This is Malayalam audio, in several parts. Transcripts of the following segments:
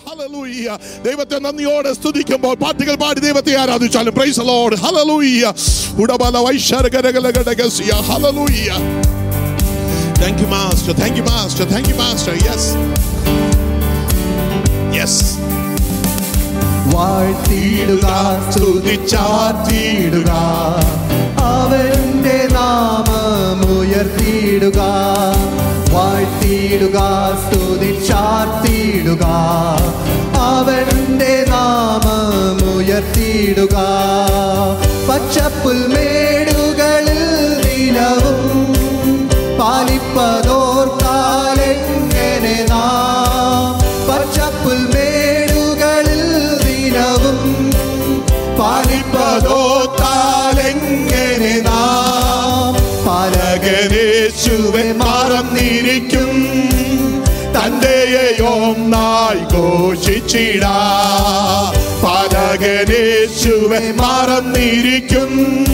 ഹല്ലേലൂയ. ദൈവത്തെ നന്ദിയോടെ സ്തുതിക്കുമ്പോൾ പാട്ടുകൾ പാടി ദൈവത്തെ ആരാധിച്ചാലും praise Lord hallelujah ഉടബല വൈശരകരകലകടകസിയ hallelujah thank you master thank you master thank you master yes yes വാഴ്ത്തിയിടുക സ്തുതിച്ചാർത്തിയിടുക അവന്റെ നാമം ഉയർത്തിയിടുക വാഴ്ത്തിയിടുക സ്തുതിച്ചാർത്തിയിടുക അവന്റെ നാമം ഉയർത്തിയിടുക. പച്ചപ്പുൽമേടുകളിൽ നിലവും പാലിപ്പതോർക്കാലെങ്ങനെ നാം. പച്ചപ്പുൽമേടുകളിൽ ദിനവും പാലിപ്പതോത്താലെങ്ങനെ നാം. മറന്നിരിക്കും. തന്റെയൊന്നായി ഘോഷിച്ചിട. പരകനേശുവെ മറന്നിരിക്കും.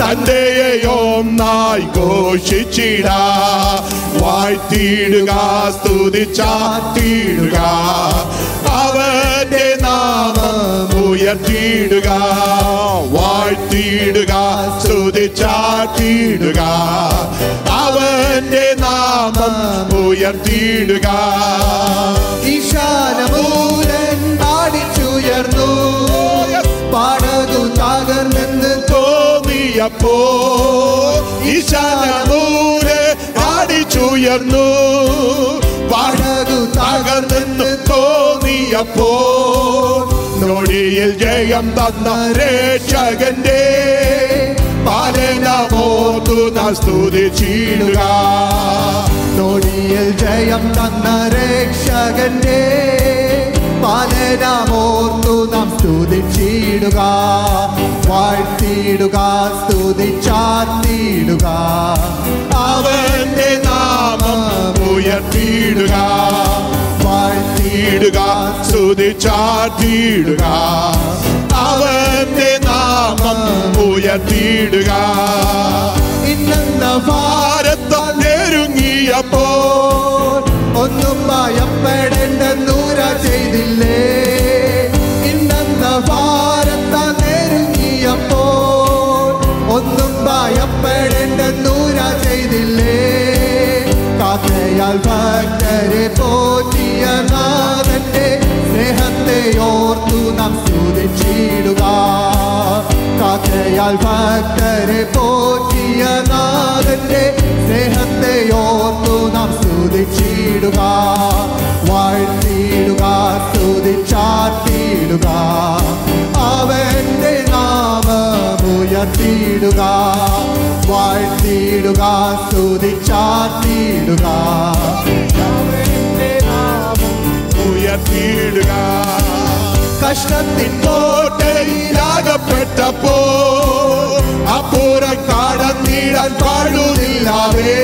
തന്റെയൊന്നായി ഘോഷിച്ചിട. വാഴ്ത്തിയിടുക സ്തുതിച്ചാത്തിയിടുക അവന്റെ നാമം ഉയർത്തിയിടുക. വാഴ്ത്തിയിടുക സ്തുതിച്ചാത്തിയിടുക അവന്റെ നാമം ഉയർത്തിയിടുക. ഈശാനമൂലൻ പാടിച്ചുയർന്നു. പാടകു തകർന്നെന്ന് തോന്നിയപ്പോ ഈശാനമൂലെ പാടിച്ചുയർന്നു. പാടകു തകർന്നെന്ന് തോന്നിയപ്പോ നൊടിയിൽ ജയം തന്ന രക്ഷകന്റെ പാലനമോതു സ്തുതിച്ചിടുക. നൊടിയിൽ ജയം തന്ന രക്ഷകന്റെ പാലനമോർത്തു നാം സ്തുതിച്ചിടുക. വാഴ്ത്തിയിടുക സ്തുതിച്ചാർത്തിയിടുക. അവന്റെ നാമം ഉയർത്തിയിടുക. വാഴ്ത്തിയിടുക സ്തുതിച്ചാർത്തിയിടുക അവന്റെ നാമം ഉയർത്തിയിടുക. ഇന്നെന്ന ഭാരതം നെരുങ്ങിയപ്പോൾ ഒന്നും ഭയപ്പെടേണ്ടെന്നൂര ചെയ്തില്ലേ? കാക്കയാൽ ഭക്തരെ പോറ്റിയ നാഥന്റെ സ്നേഹത്തെ ഓർത്തു നാം സ്തുതിച്ചിടുക. കാക്കയാൽ ഭക്തരെ പോറ്റിയ നാഥന്റെ സ്നേഹത്തെ ഓർത്തു നാം സ്തുതിച്ചിടുക. ഉയർത്തിയിടുക വാഴ്ത്തിയിടുക നാമം ഉയർത്തിയിടുക. കഷ്ടത്തിൻ കോട്ടയിലാകപ്പെട്ടപ്പോ അപ്പുറം കടന്നിടാൻ പാടുന്നില്ലാവേ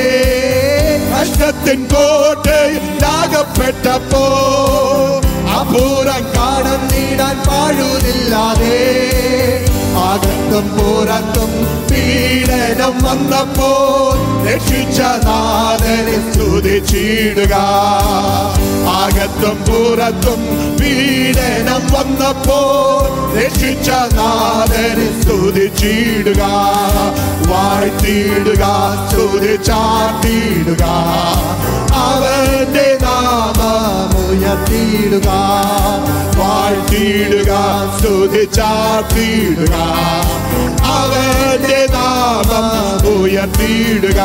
കഷ്ടത്തിൻ കോട്ടയിലാകപ്പെട്ടപ്പോ അപ്പുറം കടന്നിടാൻ പാടുന്നില്ലാതെ അകത്തും പുറത്തും പീഡനം വന്നപ്പോൾ രക്ഷിച്ച നാഥനെ സ്തുതിച്ചിടുക. അകത്തും പുറത്തും പീഡനം വന്നപ്പോൾ രക്ഷിച്ച നാഥനെ സ്തുതിച്ചിടുക. വാഴ്ത്തിയിടുക സ്തുതിച്ചാട്ടിയിടുക. അവന്റെ നാമം ഉയർത്തിയിടുക. വാഴ്ത്തിയിടുക സ്തുതിച്ചാട്ടിയിടുക അവന്റെ നാമം ഉയർത്തിയിടുക.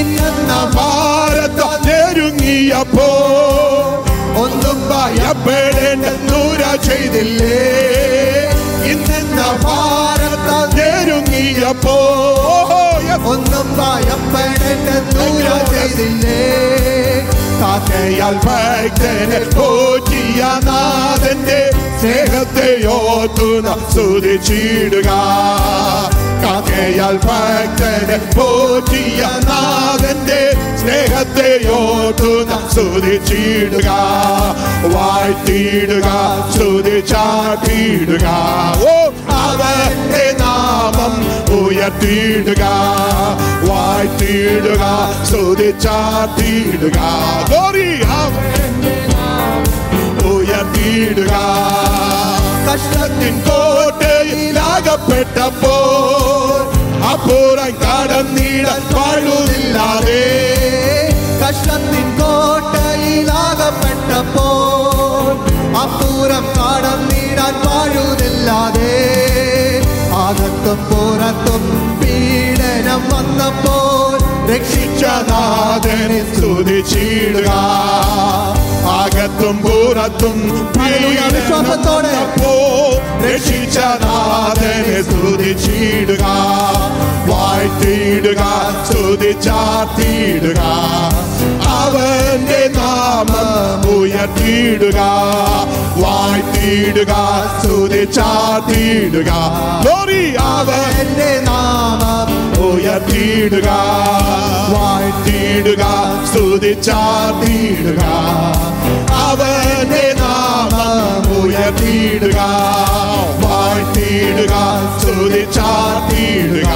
ഇന്ന ഭാരതം നെരുങ്ങിയപ്പോ ഒന്നും ഭയപ്പെടേണ്ടെന്നൂര ചെയ്തില്ലേ? ഇന്ന ഭാരതം നെരുങ്ങിയപ്പോ ഒന്നും ഭയപ്പെടേണ്ടെന്നൂര ചെയ്തില്ലേ കാക്കയാൽ ഭക്തനെ പോറ്റിയ നാഥന്റെ സ്നേഹത്തെ ഓർത്തുന സ്തുതിച്ചിടുക. കാക്കയാൽ ഭക്തനെ പോറ്റിയ നാഥന്റെ സ്നേഹത്തെ ഓർത്തുന സ്തുതിച്ചിടുക. വാഴ്ത്തിയിടുക ഓ അവന്റെ നാമം ഉയർത്തിയിടുക വാഴ്ത്തിയിടുക നാമം ഉയർത്തിയിടുക. കഷ്ടത്തിൻ കോട്ടയിലാകപ്പെട്ടപ്പോ അപ്പുറം കടന്നിടാൻ പാടുന്നില്ലാതെ കഷ്ടത്തിൻ കോട്ടയിലാകപ്പെട്ടപ്പോൾ അപ്പുറം കടന്നിടാൻ പാഴുതില്ലാതെ അകത്തും പുറത്തും പീഡനം വന്നപ്പോൾ രക്ഷിച്ച നാഥനെ സ്തുതിച്ചിടുക അകത്തും പുറത്തും ഹല്ലേലൂയ, വിശ്വാസത്തോടെ. പോ രക്ഷിച്ച നാഥനെ സ്തുതിച്ചിടുക വാഴ്ത്തിയിടുക സ്തുതിച്ചാർത്തിയിടുക അവന്റെ നാമം ഉയർത്തിയിടുക വാഴ്ത്തിയിടുക സ്തുതിച്ചാർത്തിയിടുക Glory, അവന്റെ നാമം ഉയർത്തിയിടുക വാഴ്ത്തിയിടുക ചാത്തിയിടുക അവന്റെ നാമം ഉയർത്തിയിടുക വാഴ്ത്തിയിടുക സ്തുതിച്ചാർത്തിയിടുക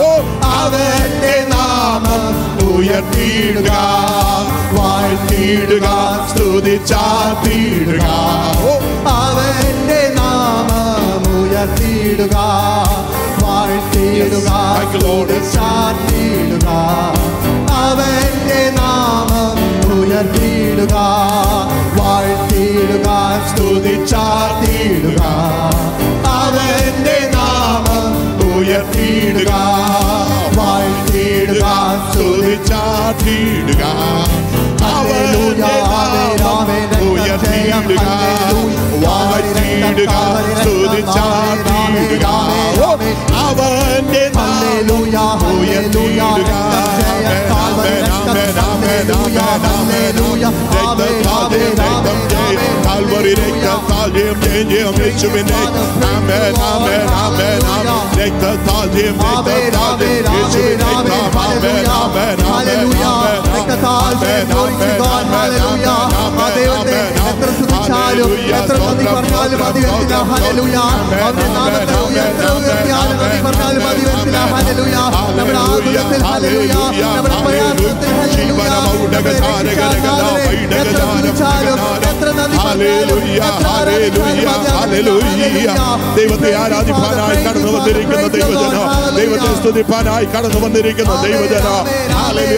ഓ അവന്റെ നാമം ഉയർത്തിയിടുക. വാഴ്ത്തിയിടുക സ്തുതിച്ചാത്തിയിടുക അവന്റെ നാമം ഉയർത്തിയിടുക. വാഴ്ത്തിയിടുക. ചാർത്തിയിടുക അവന്റെ നാമം ഉയർത്തിയിടുക വാഴ്ത്തിയിടുക സ്തുതിച്ചാർത്തിയിടുക അവന്റെ നാമം ഉയർത്തിയിടുക വാഴ്ത്തിയിടുക സ്തുതിച്ചാർത്തിയിടുക അവന്റെ നാമം ഉയർത്തിയിടുക വാഴ്ത്തിയിടുക സ്തുതിച്ചാർത്തിയിടുക ഓ, അവന്റെ നാമം ഉയർത്തിയിടുക Yemleyim Amen amen amen amen. Amen amen amen amen. എത്ര സ്തുതിച്ചാലും എത്ര നന്ദി പറഞ്ഞാലും ഉയർത്തിയാലും നന്ദി പറഞ്ഞാലും നമ്മുടെ നമ്മുടെ പ്രയാസത്തിൽ ഹല്ലേലൂയ. എത്ര നന്ദി. ദൈവത്തെ ആരാധിപ്പാനായി കടന്നു വന്നിരിക്കുന്ന ദൈവജന. ദൈവത്തെ സ്തുതിപ്പാനായി കടന്നു വന്നിരിക്കുന്ന ദൈവജന.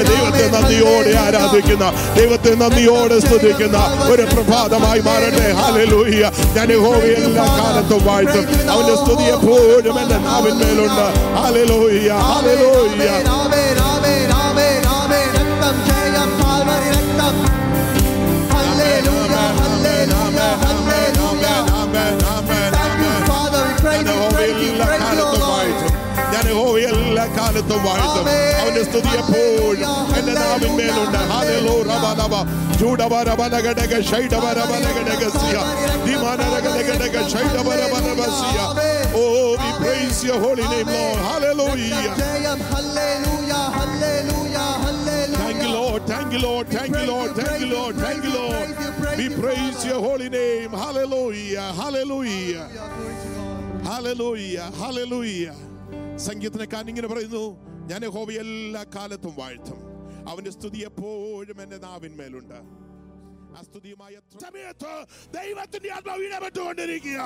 ദൈവത്തെ നന്ദിയോടെ ആരാധിക്കുന്ന ദൈവത്തെ നന്ദിയോടെ സ്തുതിക്കുന്ന ഒരു പ്രഭാതമായി മാറട്ടെ ഹാലലൂയ ഞാൻ യഹോവയെ എല്ലാ കാലത്തും വാഴ്ത്തും അവന്റെ സ്തുതി എപ്പോഴും എന്റെ നാവിന്മേലുണ്ട് ഹാലലൂയ ഹാലലൂയ ആമേൻ, ആമേൻ, ആമേൻ, ആമേൻ. രക്തം ജയം, കാൽവരി രക്തം. Hallelujah, hallelujah, hallelujah. Thank you, Father. We praise you, praise you, praise you, Lord. ഞാൻ യഹോവയെ എല്ലാ കാലത്തും വാഴ്ത്തും ആമേൻ. അവന്റെ സ്തുതി എപ്പോഴും ഹല്ലേലൂയ, എന്റെ നാവിന്മേലുണ്ട് ഹാലലോ റബലബ ജൂഡബരബലഗടക ഷൈഡബരബലഗടകസിയ ദിമാനരഗലഗടക ഷൈഡബരബലബസിയ oh we praise your holy name lord hallelujah ജയം, hallelujah, hallelujah, hallelujah. Thank you, Lord. Thank you, Lord. Thank you, Lord. Thank you, Lord. Thank you, Lord. We praise your holy name. Hallelujah. Hallelujah. Hallelujah. Hallelujah. സംഗീതനക്കാരൻ ഇങ്ങനെ പറയുന്നു ഞാൻ യഹോവ എല്ലാ കാലത്തും വാഴ്ത്തും അവന്റെ സ്തുതി എപ്പോഴും എന്റെ നാവിന്മേലുണ്ട് ആ സ്തുതിയുമായ സമയത്ത് ദൈവത്തിന്റെ ആത്മാവ് ഇടപെട്ടുകൊണ്ടിരിക്കുക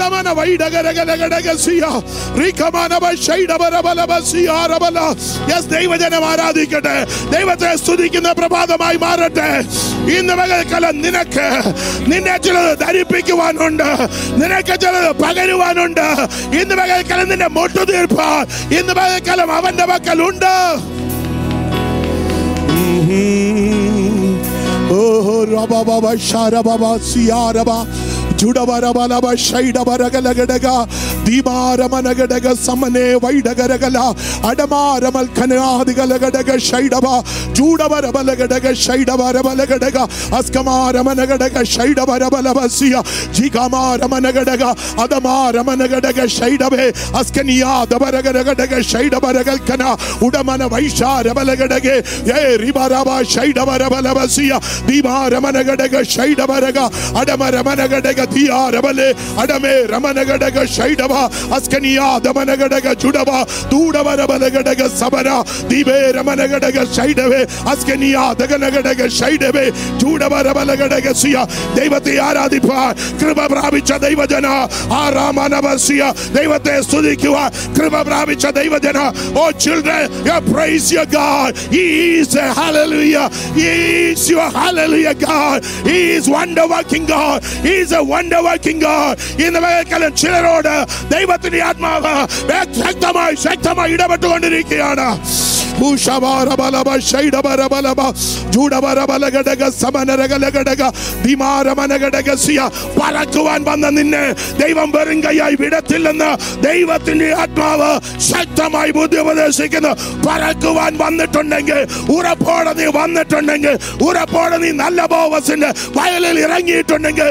രബല യെസ് ദൈവജനം ആരാധിക്കട്ടെ. ദൈവത്തെ സ്തുതിക്കുന്ന പ്രഭാതമായി മാറട്ടെ. ഇന്ന് പകൽക്കാലം നിനക്ക്. നിന്നെ ചിലത് ധരിപ്പിക്കുവാനുണ്ട്. നിനക്ക് ചിലത് പകരുവാനുണ്ട്. ഇന്ന് പകൽക്കാലം നിന്നെ മുട്ടു തീർപ്പാൻ ഇന്ന് പകൽക്കാലം അവന്റെ പക്കലുണ്ട്. ഓഹോ റബബബ ശരബബ സിയാരബ. ജുഡബരബലബ ഷൈഡബരഗലഗടക Dima Ramanagadega Shaida Baraga Adama Ramanagadega Ia Rabale Adame Ramanagadaga Shaidava Askania Damanagadaga Judava Dudava Rabanagadaga Sabara Dibe Ramanagadaga Shaidave Askania Daganagadaga Shaidave Judava Rabanagadaga Sia Devate Aradipa Kriba Bravicha Devajana Aramanavasia Devate Sudikiva Kriba Bravicha Devajana. Oh children you praise your God. He is a hallelujah. He is your hallelujah God. He is wonder working God. He is a wonder working ഇന്ന് പകൽക്കാലം ചിലരോട് ദൈവത്തിന്റെ ആത്മാവ് ശക്തമായി ശക്തമായി ഇടപെട്ടുകൊണ്ടിരിക്കുകയാണ്. പറക്കുവാൻ വന്ന നിന്നെ ദൈവം വെറും കൈയായി വിടത്തില്ലെന്ന് ദൈവത്തിന്റെ ആത്മാവ് ശക്തമായി ബുദ്ധി ഉപദേശിക്കുന്നു പറക്കുവാൻ വന്നിട്ടുണ്ടെങ്കിൽ ഉറപ്പോടെ നീ വന്നിട്ടുണ്ടെങ്കിൽ ഉറപ്പോടെ നീ നല്ല ബോവസിന്റെ വയലിൽ ഇറങ്ങിയിട്ടുണ്ടെങ്കിൽ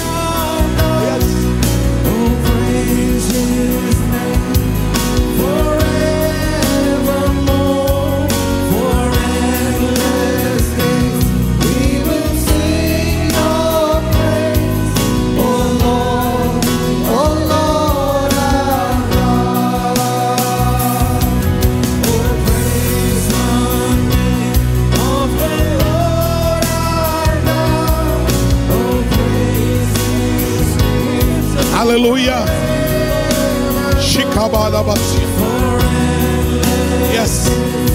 Hallelujah. Shikabalabasi. Yes.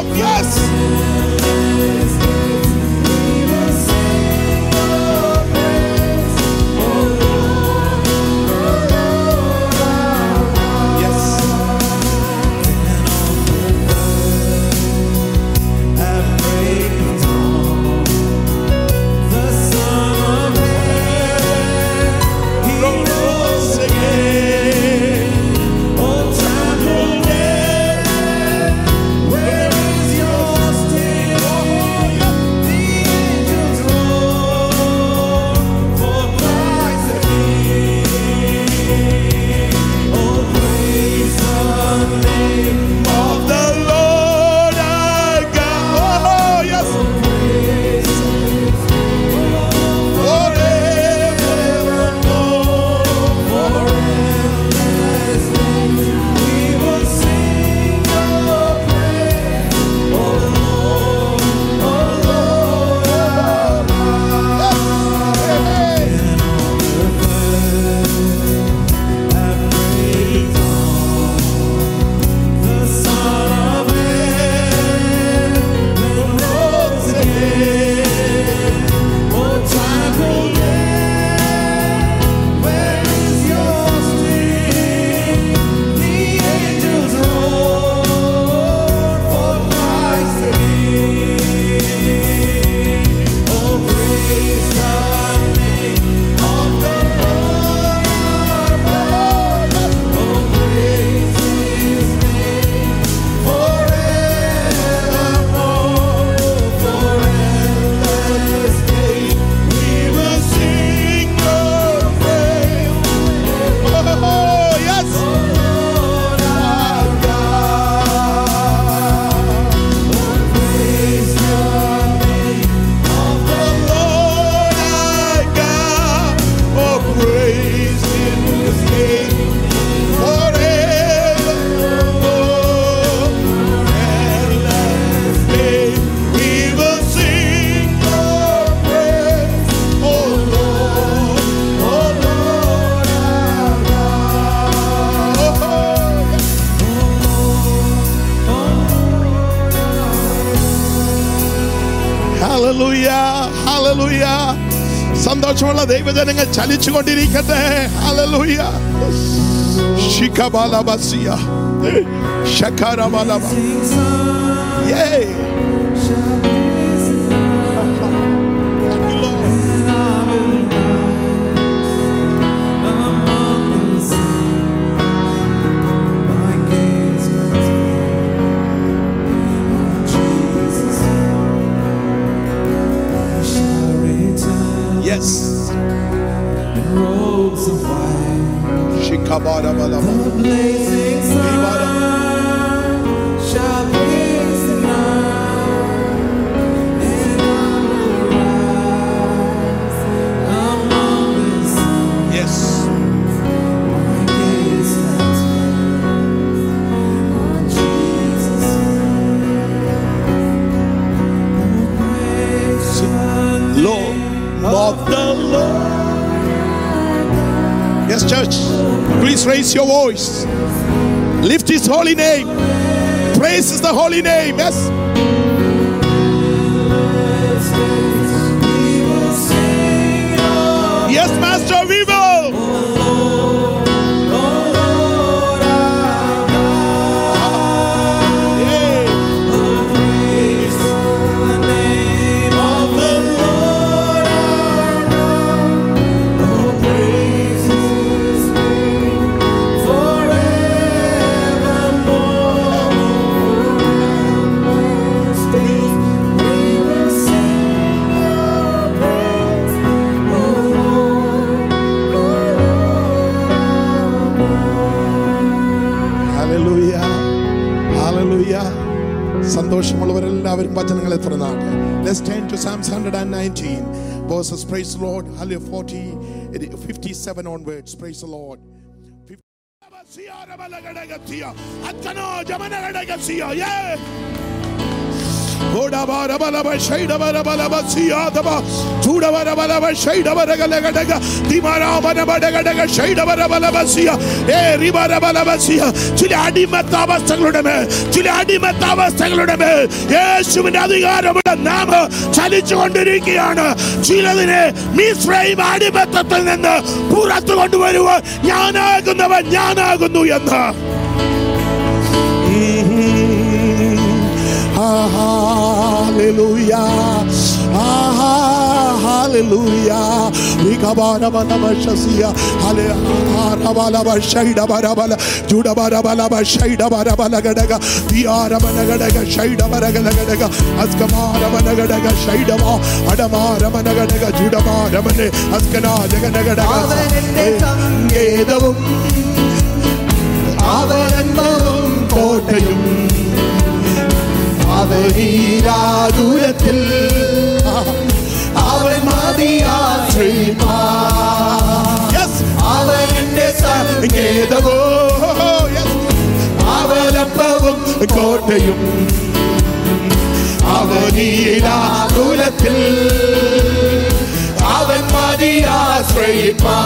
ovelhas. വെളിച്ചമുള്ള ദൈവജനങ്ങൾ ചലിച്ചുകൊണ്ടിരിക്കട്ടെ hallelujah ശിഖബാലബസിയ ശഖരബാലബ Yeah. The Your voice. Lift his holy name. Praise is the holy name. Yes. Yes, Master, we will. Praise the Lord. Hallelujah. 40, 57 onwards. Praise the Lord. Yeah. ചില അടിമത്താവസ്ഥകളുടെ മേൽ ചില അടിമത്താവസ്ഥകളുടെ മേൽ യേശുവിന്റെ അധികാരമുള്ള നാം ചലിച്ചു കൊണ്ടിരിക്കുകയാണ് ചിലതിനെ മിശ്രയും അടിമത്തത്തിൽ നിന്ന് പുറത്തു കൊണ്ടുവരുവാൻ ഞാനാകുന്നവൻ ഞാനാകുന്നു എന്ന്. ആഹാ. Hallelujah. Ah, hallelujah. Rikabarabalabasia. Hallelujah. Judabarabala Shaidabarabalagadega. Diarabanagadaga Shaidabaragadaga. Askamarabanagadega Shaidama. Adamarabanagadaga Judabarabane. Askanagadaga. സംഗീതവും അവരന്തവും കോട്ടയും അവരീരാദൂരത്തിൽ അവൻ മതിയാശ്രീമാ സങ്കേതവോ അവലപ്പവും കോട്ടയും. അവരീരാദൂരത്തിൽ അവൻ മതിയാശ്രീമാ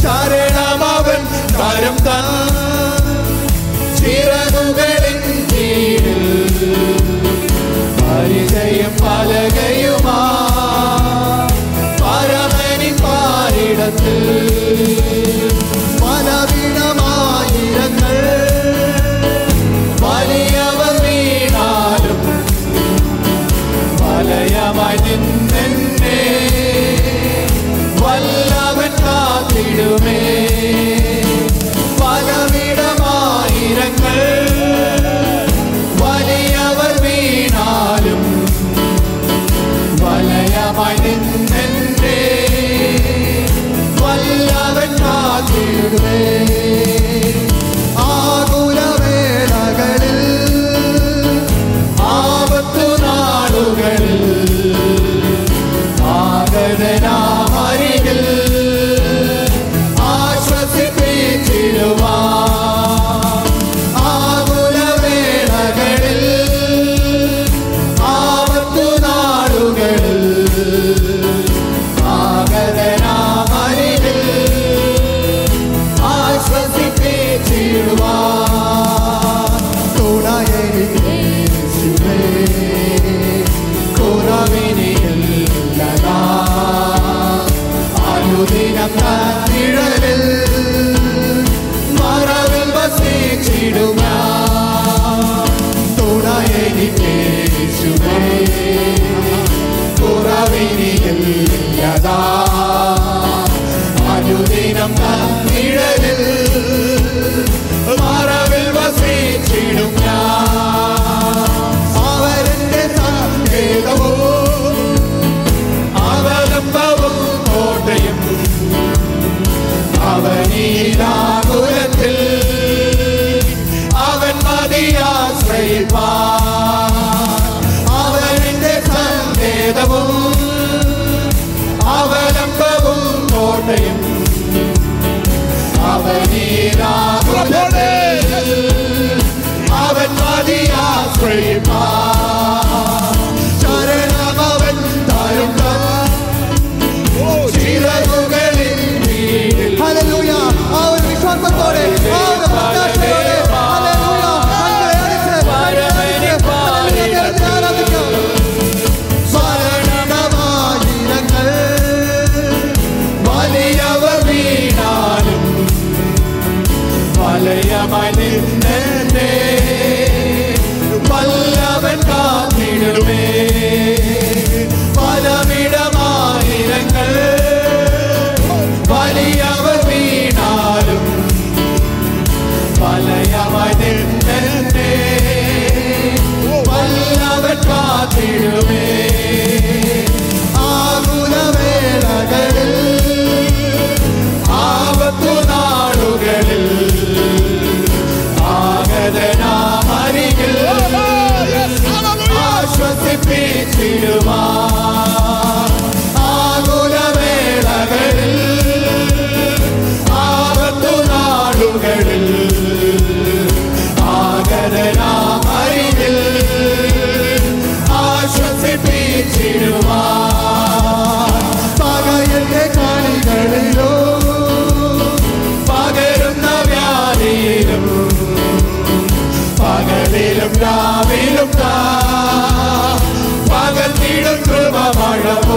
ശരണം അവൻ കരം തൻ ചിറകുകളിൽ പരിചയം പലകയുമാ. പരമനി പാരിടത്ത്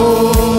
Oh.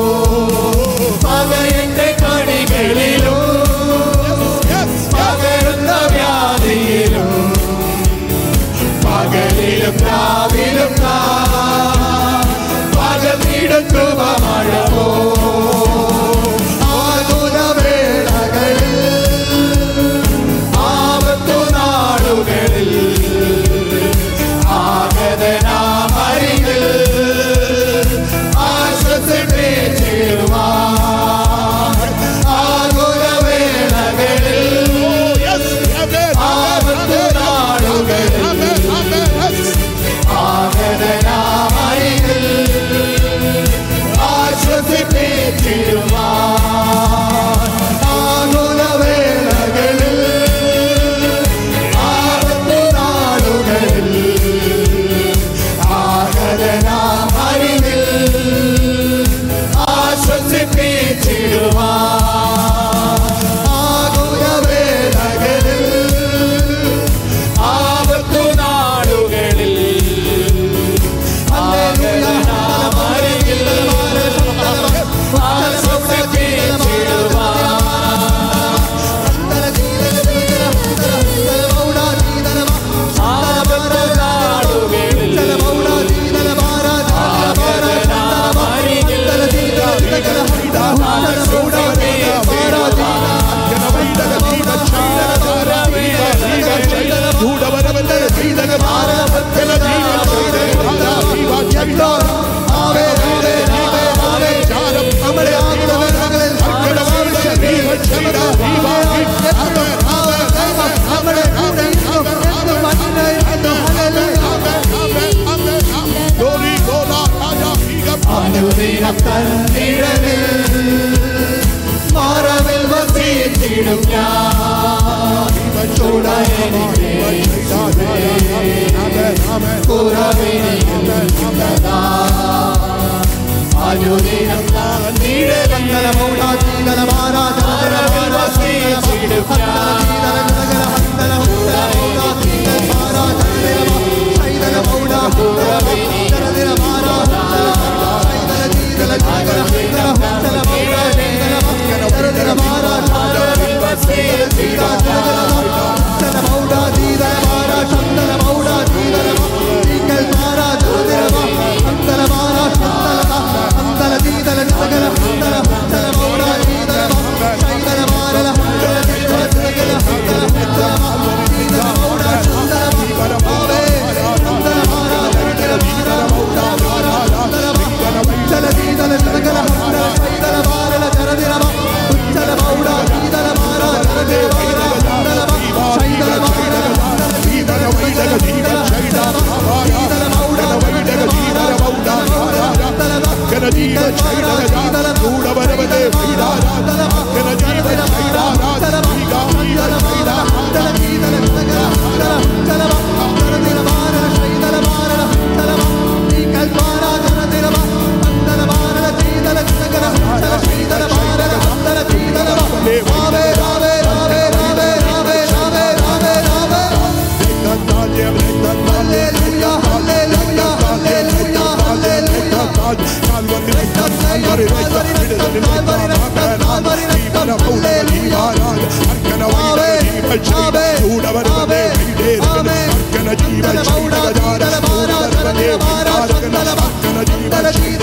தினம் தந்திடவில் மாறவில் வசித்திடும் അനുദിനം നീട മംഗളമൗടാ മംഗളമാരാ വസിച്ചിടും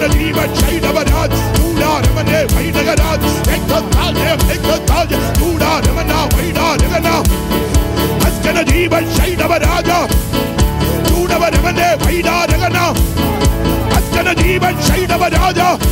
Kadalima Chaidabadad, Tula Ramane, Vaidagadat, Ekatalia, Ekatalia, Tula Ramana, Vaida, Devana, Askanadiba Chaidabadaja, leave a Vaida, of a Chaidabadaja,